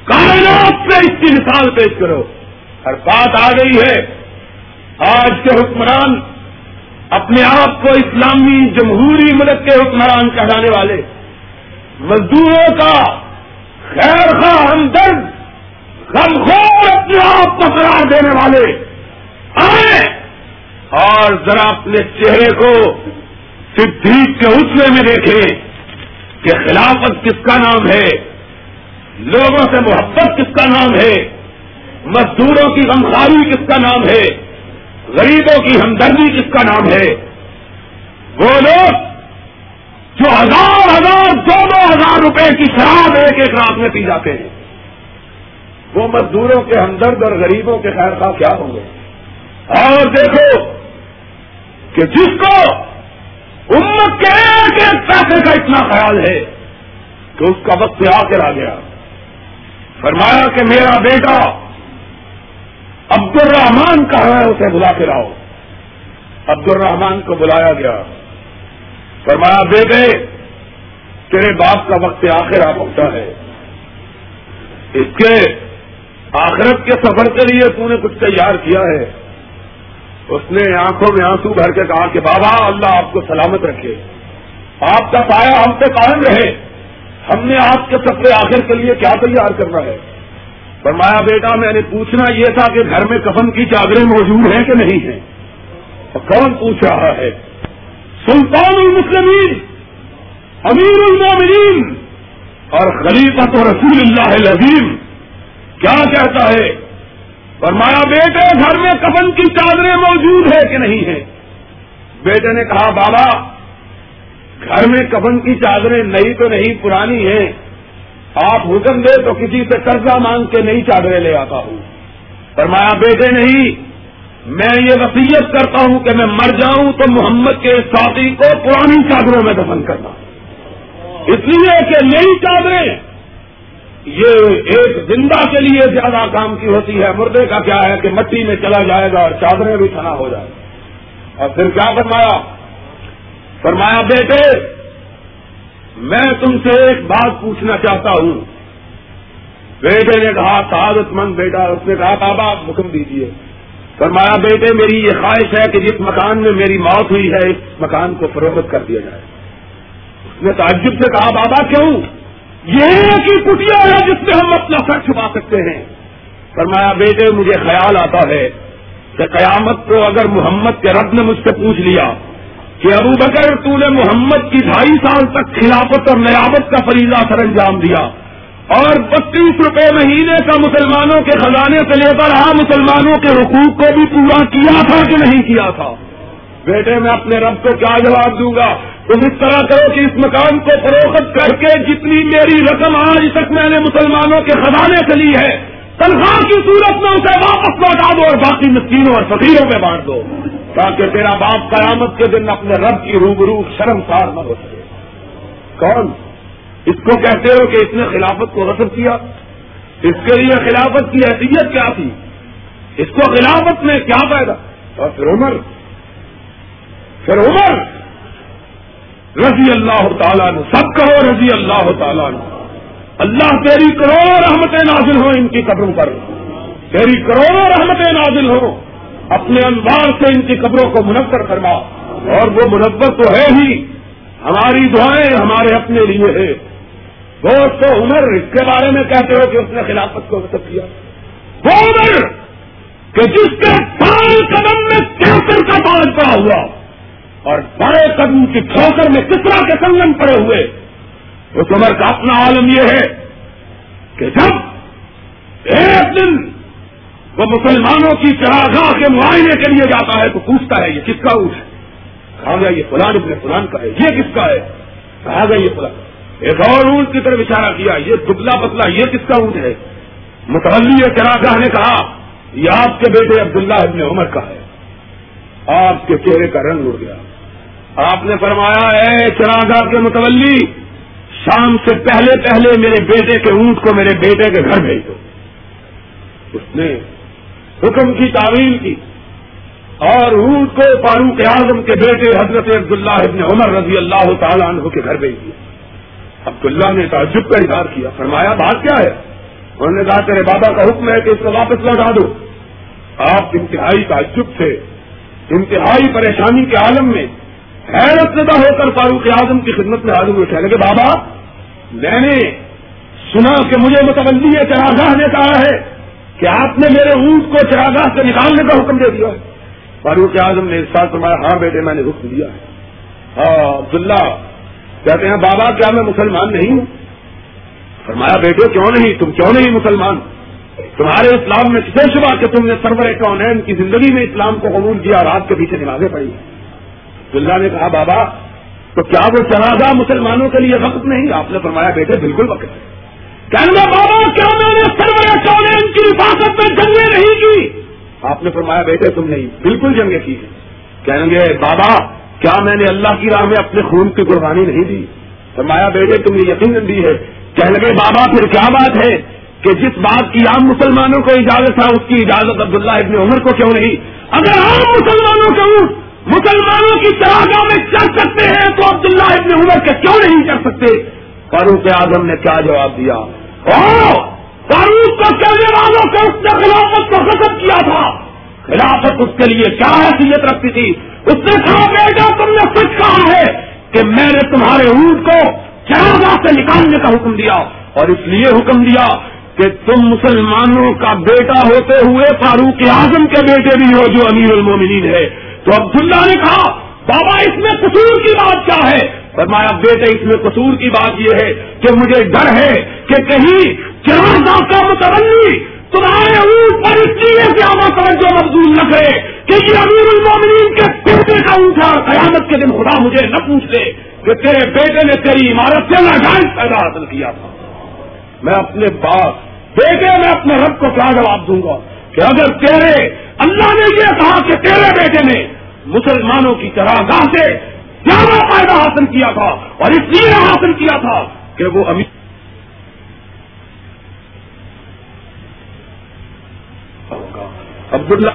کائنات سے اس کی مثال پیش کرو۔ اور بات آ گئی ہے، آج کے حکمران اپنے آپ کو اسلامی جمہوری ملک کے حکمران کہلانے والے، مزدوروں کا خیر خواہ ہمدرد غمخور اپنے آپ کو قرار دینے والے۔ آئے اور ذرا اپنے چہرے کو صدیق کے اسلے میں دیکھیں کہ خلافت کس کا نام ہے، لوگوں سے محبت کس کا نام ہے، مزدوروں کی غمخاری کس کا نام ہے۔ غریبوں کی ہمدردی کس کا نام ہے، وہ لوگ جو ہزار ہزار، دو دو ہزار روپے کی شراب ایک ایک رات میں پی جاتے ہیں۔ وہ مزدوروں کے ہمدرد اور غریبوں کے خیر خواہ کیا ہوں گے؟ اور دیکھو کہ جس کو امت کے ایک ایک پیسے کا اتنا خیال ہے کہ اس کا وقت آ کر آ گیا۔ فرمایا کہ میرا بیٹا عبد الرحمان کہاں ہے اسے بلا کے لاؤ۔ عبد الرحمان کو بلایا گیا۔ فرمایا، بیٹے، تیرے باپ کا وقت آخر آ پہنچا ہے۔ اس کے آخرت کے سفر کے لیے تو نے کچھ تیار کیا ہے۔ اس نے آنکھوں میں آنسو بھر کے کہا کہ، بابا، اللہ آپ کو سلامت رکھے۔ آپ کا سایہ ہم پہ قائم رہے۔ ہم نے آپ کے سفر آخر کے لیے کیا تیار کرنا ہے؟ فرمایا، بیٹا، میں نے پوچھنا یہ تھا کہ گھر میں کفن کی چادریں موجود ہیں کہ نہیں ہیں؟ کون پوچھ رہا ہے؟ سلطان المسلمین، امیر المومنین اور خلیفت و رسول اللہ العظیم، کیا کہتا ہے؟ فرمایا، بیٹے، گھر میں کفن کی چادریں موجود ہے کہ نہیں ہے بیٹے نے کہا، بابا، گھر میں کفن کی چادریں نئی تو نہیں، پرانی ہیں آپ حکم دے تو کسی سے قرضہ مانگ کے نئی چادریں لے آتا ہوں۔ فرمایا، بیٹے نہیں، میں یہ وسیعت کرتا ہوں کہ میں مر جاؤں تو محمد کے ساتھی کو پرانی چادروں میں دفن کرنا۔ اس لیے کہ نئی چادریں، یہ ایک زندہ کے لیے زیادہ کام کی ہوتی ہے۔ مردے کا کیا ہے کہ مٹی میں چلا جائے گا اور چادریں بھی کھڑا ہو جائے اور پھر کیا فرمایا؟ فرمایا، بیٹے میں تم سے ایک بات پوچھنا چاہتا ہوں۔ بیٹے نے کہا تعدت مند بیٹا، اس نے کہا، بابا، آپ حکم دیجیے فرمایا، بیٹے، میری یہ خواہش ہے کہ جس مکان میں میری موت ہوئی ہے، اس مکان کو فروخت کر دیا جائے۔ اس نے تعجب سے کہا، بابا، کیوں؟ یہ کی کٹیا ہے جس سے ہم اپنا سر چھپا سکتے ہیں۔ فرمایا، بیٹے، مجھے خیال آتا ہے کہ قیامت کو اگر محمد کے رب نے مجھ سے پوچھ لیا کہ ابو بکر تو نے محمد کی ڈھائی سال تک خلافت اور نیابت کا فریضہ سر انجام دیا اور بتیس روپے مہینے کا مسلمانوں کے خزانے سے لے کر رہا مسلمانوں کے حقوق کو بھی پورا کیا تھا کہ نہیں کیا تھا؟ بیٹے، میں اپنے رب کو کیا جواب دوں گا؟ تم اس طرح کرو کہ اس مکان کو فروخت کر کے جتنی میری رقم آج تک میں نے مسلمانوں کے خزانے سے لی ہے تنخواہ کی صورت میں اسے واپس لوٹا دو اور باقی مسکینوں اور فقیروں میں بانٹ دو، تاکہ تیرا باپ قیامت کے دن اپنے رب کی روبرو شرم سار نہ ہو سکے۔ کون؟ اس کو کہتے ہو کہ اس نے خلافت کو رسم کیا۔ اس کے لیے خلافت کی حیثیت کیا تھی؟ اس کو خلافت میں کیا پیدا اور پھر عمر۔ پھر عمر۔ رضی اللہ تعالیٰ نے سب کہو رضی اللہ تعالیٰ نے اللہ تیری کروڑوں رحمتیں نازل ہوں ان کی قبروں پر۔ تیری کروڑوں رحمتیں نازل ہوں۔ اپنے انوار سے ان کی قبروں کو منور کرنا اور وہ منور تو ہے ہی۔ ہماری دعائیں ہمارے اپنے لیے ہے وہ تو عمر اس کے بارے میں کہتے ہو کہ اس نے خلافت کو مطلب کیا۔ وہ عمر کہ جس کے بڑے قدم میں کینسر کا پاس پڑا ہوا۔ اور بڑے قدم کی ٹھوکر میں کتنا کے سنگم پڑے ہوئے۔ اس عمر کا اپنا عالم یہ ہے کہ جب ایک دن وہ مسلمانوں کی چراغاہ کے معائنے کے لیے جاتا ہے تو پوچھتا ہے یہ کس کا اونٹ ہے؟ کہا گیا یہ فلان ابن فلان کا ہے۔ یہ کس کا ہے؟ کہا گیا یہ فلان۔ ایک اور اونٹ کی طرف اشارہ کیا، یہ دبلا پتلا، یہ کس کا اونٹ ہے؟ متولی چراغاہ نے کہا، یہ آپ کے بیٹے عبداللہ ابن عمر کا ہے۔ آپ کے چہرے کا رنگ اڑ گیا۔ آپ نے فرمایا ہے چراغاہ کے متولی شام سے پہلے پہلے میرے بیٹے کے اونٹ کو میرے بیٹے کے گھر بھیج دو۔ اس نے حکم کی تعویل کی۔ اور اونٹ کو فاروق اعظم کے بیٹے حضرت عبداللہ ابن عمر رضی اللہ تعالیٰ عنہ کے گھر بھیج دیا۔ عبداللہ نے تعجب کا اظہار کیا۔ فرمایا، بات کیا ہے؟ انہوں نے کہا، تیرے بابا کا حکم ہے کہ اس کو واپس لوٹا دو۔ آپ انتہائی تعجب تھے۔ انتہائی پریشانی کے عالم میں حیرت زدہ ہو کر فاروق اعظم کی خدمت میں حاضر اٹھے لگے، بابا، میں نے سنا کہ مجھے متولی چراگاہ نے کہا ہے کہ آپ نے میرے اونٹ کو چراگاہ سے نکالنے کا حکم دے دیا ہے۔ فاروق اعظم نے اس ساتھ فرمایا ہاں بیٹے، میں نے حکم دیا ہے۔ ہاں، عبداللہ کہتے ہیں، بابا، کیا میں مسلمان نہیں ہوں؟ فرمایا، بیٹے، کیوں نہیں؟ تم کیوں نہیں مسلمان؟ تمہارے اسلام میں شبہ کہ تم نے سرور کونین کی زندگی میں اسلام کو قبول کیا رات کے پیچھے نمازیں پڑی اللہ نے کہا، بابا، تو کیا وہ چنازہ مسلمانوں کے لیے وقت نہیں؟ آپ نے فرمایا، بیٹے، بالکل وقت ہے کہنے بابا، کیا میں نے سرور کونین کی حفاظت میں جنگیں نہیں کی؟ آپ نے فرمایا، بیٹے، تم نہیں، بالکل جنگیں کی کہیں گے بابا، کیا میں نے اللہ کی راہ میں اپنے خون کی قربانی نہیں دی? فرمایا، بیٹے، تم یہ یقین دی ہے. کہنے لگے، بابا، پھر کیا بات ہے کہ جس بات کی عام مسلمانوں کو اجازت تھا، اس کی اجازت عبداللہ ابن عمر کو کیوں نہیں؟ اگر عام مسلمانوں کو مسلمانوں کی تراغا میں چل سکتے ہیں تو عبداللہ ابن عمر کے کیوں نہیں چل سکتے؟ فاروق اعظم نے کیا جواب دیا؟ فاروق کو کہنے والوں کو اس نے خلافت کو ختم کیا تھا۔ خلافت اس کے لیے کیا حیثیت رکھتی تھی؟ اس نے کہا، بیٹا، تم نے سچ کہا ہے کہ میں نے تمہارے اونٹ کو چراغا سے نکالنے کا حکم دیا۔ اور اس لیے حکم دیا کہ تم مسلمانوں کا بیٹا ہوتے ہوئے فاروق اعظم کے بیٹے بھی ہو جو امیر المومنین ہے۔ تو عبداللہ نے کہا، بابا، اس میں قصور کی بات کیا ہے؟ فرمایا، بیٹے، اس میں قصور کی بات یہ ہے کہ مجھے ڈر ہے کہ کہیں چراغا کا متولی تمہارے اونٹ پر اس لیے زیادہ توجہ مقبول نہ کرے کہ یہ امیر المومنین کے بیٹے کا اونٹا قیامت کے دن خدا مجھے نہ پوچھ لے کہ تیرے بیٹے نے تیری عمارت سے ناجائز پیدا حاصل کیا تھا۔ میں اپنے باپ، بیٹے، میں اپنے رب کو کیا جواب دوں گا کہ اگر تیرے اللہ نے یہ کہا کہ تیرے بیٹے نے مسلمانوں کی طرح گاہ سے زیادہ فائدہ حاصل کیا تھا اور اس لیے حاصل کیا تھا کہ وہ امیر عبداللہ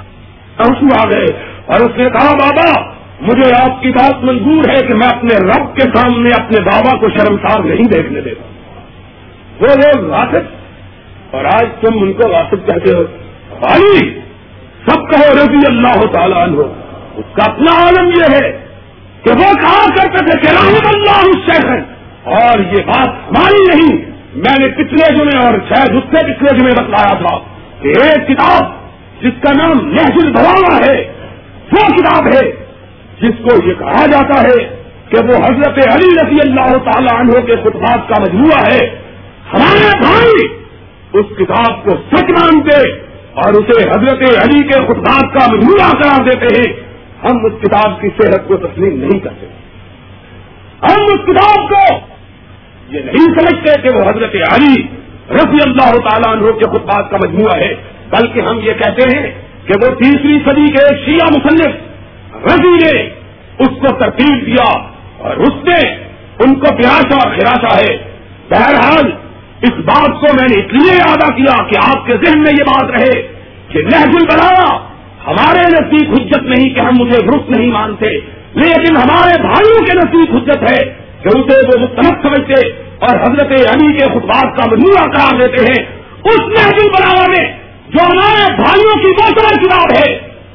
آ گئے اور اس نے کہا، بابا، مجھے آپ کی بات منظور ہے کہ میں اپنے رب کے سامنے اپنے بابا کو شرمسار نہیں دیکھنے دیتا. وہ لوگ راسک اور آج تم ان کو راسک کہتے ہو۔ بھائی سب کہو رضی اللہ تعالیٰ عنہ۔ اس کا اپنا عالم یہ ہے کہ وہ کہا کرتے تھے کہ رحم اللہ شہر اور یہ بات ہماری نہیں۔ میں نے پچھلے جمعے اور شاید اس سے پچھلے جمعے بتلایا تھا کہ ایک کتاب جس کا نام محض بھوانا ہے، وہ کتاب ہے جس کو یہ کہا جاتا ہے کہ وہ حضرت علی رضی اللہ تعالی عنہ کے خطبات کا مجموعہ ہے۔ ہمارے بھائی اس کتاب کو سچ مانتے اور اسے حضرت علی کے خطبات کا مجموعہ قرار دیتے ہیں۔ ہم اس کتاب کی صحت کو تسلیم نہیں کرتے۔ ہم اس کتاب کو یہ نہیں سمجھتے کہ وہ حضرت علی رضی اللہ تعالیٰ عنہ کے خطبات کا مجموعہ ہے، بلکہ ہم یہ کہتے ہیں کہ وہ تیسری صدی کے شیعہ مصنف رضی نے اس کو ترتیب دیا اور اس نے ان کو پیاسا اور خراسا ہے۔ بہرحال اس بات کو میں نے اس لیے ادا کیا کہ آپ کے ذہن میں یہ بات رہے کہ نہج البلا ہمارے نزدیک حجت نہیں کہ ہم اسے گروپ نہیں مانتے، لیکن ہمارے بھائیوں کے نزدیک حجت ہے کہ اسے وہ مستمت سمجھتے اور حضرت علی کے خطبات کا مجموعہ قرار دیتے ہیں۔ اس نہج البلا میں جو ہمارے بھائیوں کی دوسرا کتاب ہے،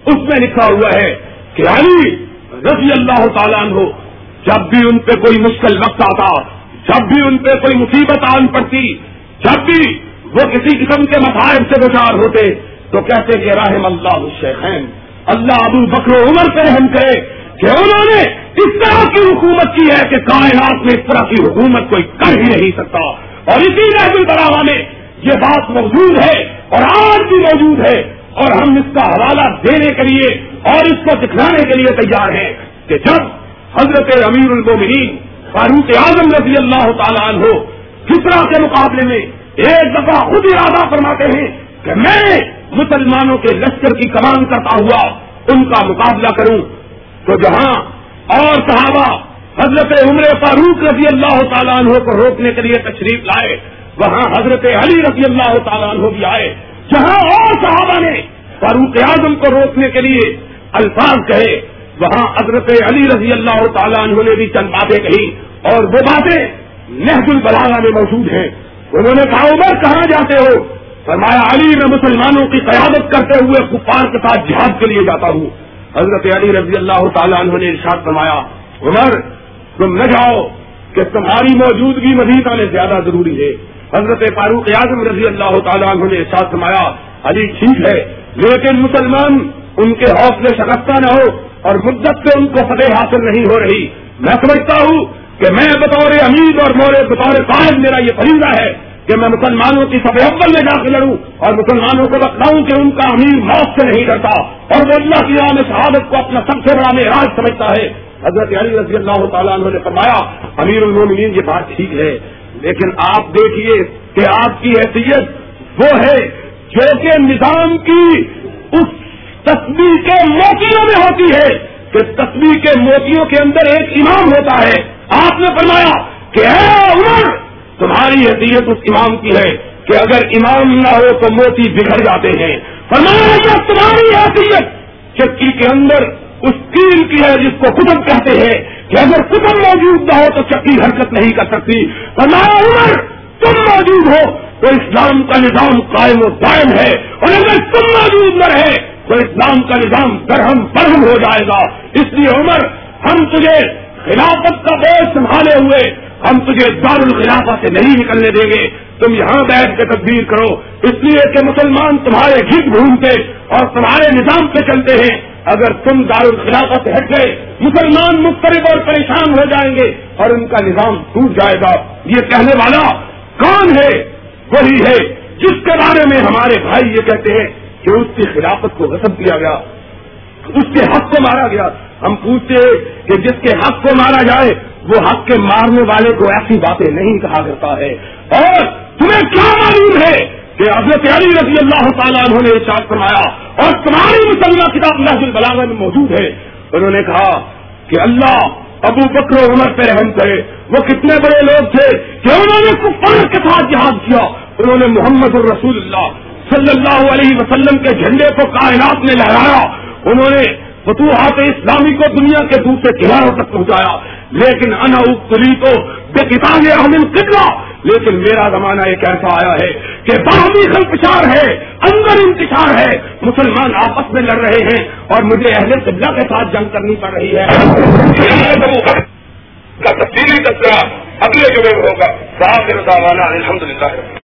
اس میں لکھا ہوا ہے کہ علی رضی اللہ تعالیٰ عنہ جب بھی ان پہ کوئی مشکل وقت آتا جب بھی ان پہ کوئی مصیبت آن پڑتی، جب بھی وہ کسی قسم کے مسائل سے گزار ہوتے، تو کہتے کہ رحم اللہ الشیخین اللہ ابو بکر عمر پہ رحم کرے کہ انہوں نے اس طرح کی حکومت کی ہے کہ کائنات میں اس طرح کی حکومت کوئی کر ہی نہیں سکتا۔ اور اسی نحب البراہ میں یہ بات موجود ہے اور آج بھی موجود ہے اور ہم اس کا حوالہ دینے کے لیے اور اس کو دکھلانے کے لیے تیار ہیں کہ جب حضرت امیر المومنین فاروق اعظم رضی اللہ تعالیٰ عنہ کسرا کے مقابلے میں ایک دفعہ خود ارادہ فرماتے ہیں کہ میں مسلمانوں کے لشکر کی کمان کرتا ہوا ان کا مقابلہ کروں۔ تو جہاں اور صحابہ حضرت عمر فاروق رضی اللہ تعالیٰ عنہ کو روکنے کے لیے تشریف لائے، وہاں حضرت علی رضی اللہ تعالیٰ عنہ بھی آئے۔ جہاں اور صحابہ نے فاروق اعظم کو روکنے کے لیے الفاظ کہے وہاں حضرت علی رضی اللہ تعالیٰ عنہ نے بھی چند باتیں کہی اور وہ باتیں نہج البلاغا میں موجود ہیں۔ انہوں نے کہا، عمر، کہاں جاتے ہو؟ فرمایا، علی میں مسلمانوں کی قیادت کرتے ہوئے کپار کے ساتھ جہاد کے لیے جاتا ہوں۔ حضرت علی رضی اللہ تعالیٰ عنہ نے ارشاد فرمایا، عمر، تم نہ جاؤ کہ تمہاری موجودگی مزید آنے زیادہ ضروری ہے۔ حضرت فاروق اعظم رضی اللہ تعالیٰ عنہ نے ارشاد فرمایا، علی ٹھیک ہے، لیکن مسلمان ان کے حوصلے شکستہ نہ ہو اور مدت سے ان کو فتح حاصل نہیں ہو رہی۔ میں سمجھتا ہوں کہ میں بطور امید اور مورے بطور قائد میرا یہ فریضہ ہے کہ میں مسلمانوں کی سب اول میں جا کے لڑوں اور مسلمانوں کو بتاؤں کہ ان کا امیر موت سے نہیں ڈرتا اور وہ اللہ کی عام شہادت کو اپنا سب سے بڑا معراج سمجھتا ہے۔ حضرت علی رضی اللہ تعالیٰ عنہ نے فرمایا، امیر المومنین، یہ بات ٹھیک ہے، لیکن آپ دیکھیے کہ آپ کی حیثیت وہ ہے جو کہ نظام کی اس تصویر کے موتیوں میں ہوتی ہے کہ تصویر کے موتیوں کے اندر ایک امام ہوتا ہے۔ آپ نے فرمایا کہ اے عمر، تمہاری حیثیت اس امام کی ہے کہ اگر امام نہ ہو تو موتی بگڑ جاتے ہیں۔ فرمایا تمہاری حیثیت چکی کے اندر اس تین کی ہے جس کو کتب کہتے ہیں کہ اگر کتب موجود نہ ہو تو چکی حرکت نہیں کر سکتی۔ فرمایا عمر، تم موجود ہو تو اسلام کا نظام قائم و قائم ہے اور اگر تم موجود نہ رہے تو اسلام کا نظام درہم برہم ہو جائے گا۔ اس لیے عمر، ہم تجھے خلافت کا بوجھ سنبھالے ہوئے، ہم تجھے دار الخلافہ سے نہیں نکلنے دیں گے۔ تم یہاں بیٹھ کے تدبیر کرو۔ اس لیے کہ مسلمان تمہارے گھٹ گھومتے اور تمہارے نظام پہ چلتے ہیں۔ اگر تم دار الخلافہ سے ہٹ گئے، مسلمان مختلف اور پریشان ہو جائیں گے اور ان کا نظام ٹوٹ جائے گا۔ یہ کہنے والا کون ہے؟ وہی ہے جس کے بارے میں ہمارے بھائی یہ کہتے ہیں۔ کہ اس کی خلافت کو غصب کیا گیا، اس کے حق کو مارا گیا۔ ہم پوچھتے کہ جس کے حق کو مارا جائے، وہ حق کے مارنے والے کو ایسی باتیں نہیں کہا کرتا ہے۔ اور تمہیں کیا معلوم ہے کہ حضرت علی رضی اللہ تعالیٰ انہوں نے ارشاد فرمایا، اور تمہاری مسلمہ کتاب محض البلاغہ میں موجود ہے۔ انہوں نے کہا کہ اللہ ابو بکر عمر پہ رحم کرے۔ وہ کتنے بڑے لوگ تھے کہ انہوں نے کفار کے ساتھ جہاد کیا۔ انہوں نے محمد الرسول اللہ صلی اللہ علیہ وسلم کے جھنڈے کو کائنات میں لہرایا، انہوں نے فتوحات اسلامی کو دنیا کے دوسرے کناروں تک پہنچایا۔ لیکن انا اکلی تو بے کتاب احمد قبلہ لیکن میرا زمانہ ایک ایسا آیا ہے کہ باہمی خلپشار ہے، اندر انتشار ہے، مسلمان آپس میں لڑ رہے ہیں اور مجھے اہل قبلہ کے ساتھ جنگ کرنی پڑ رہی ہے۔ کا تفصیلی کچرا اگلے جگہ ہوگا۔ صاحب الحمد للہ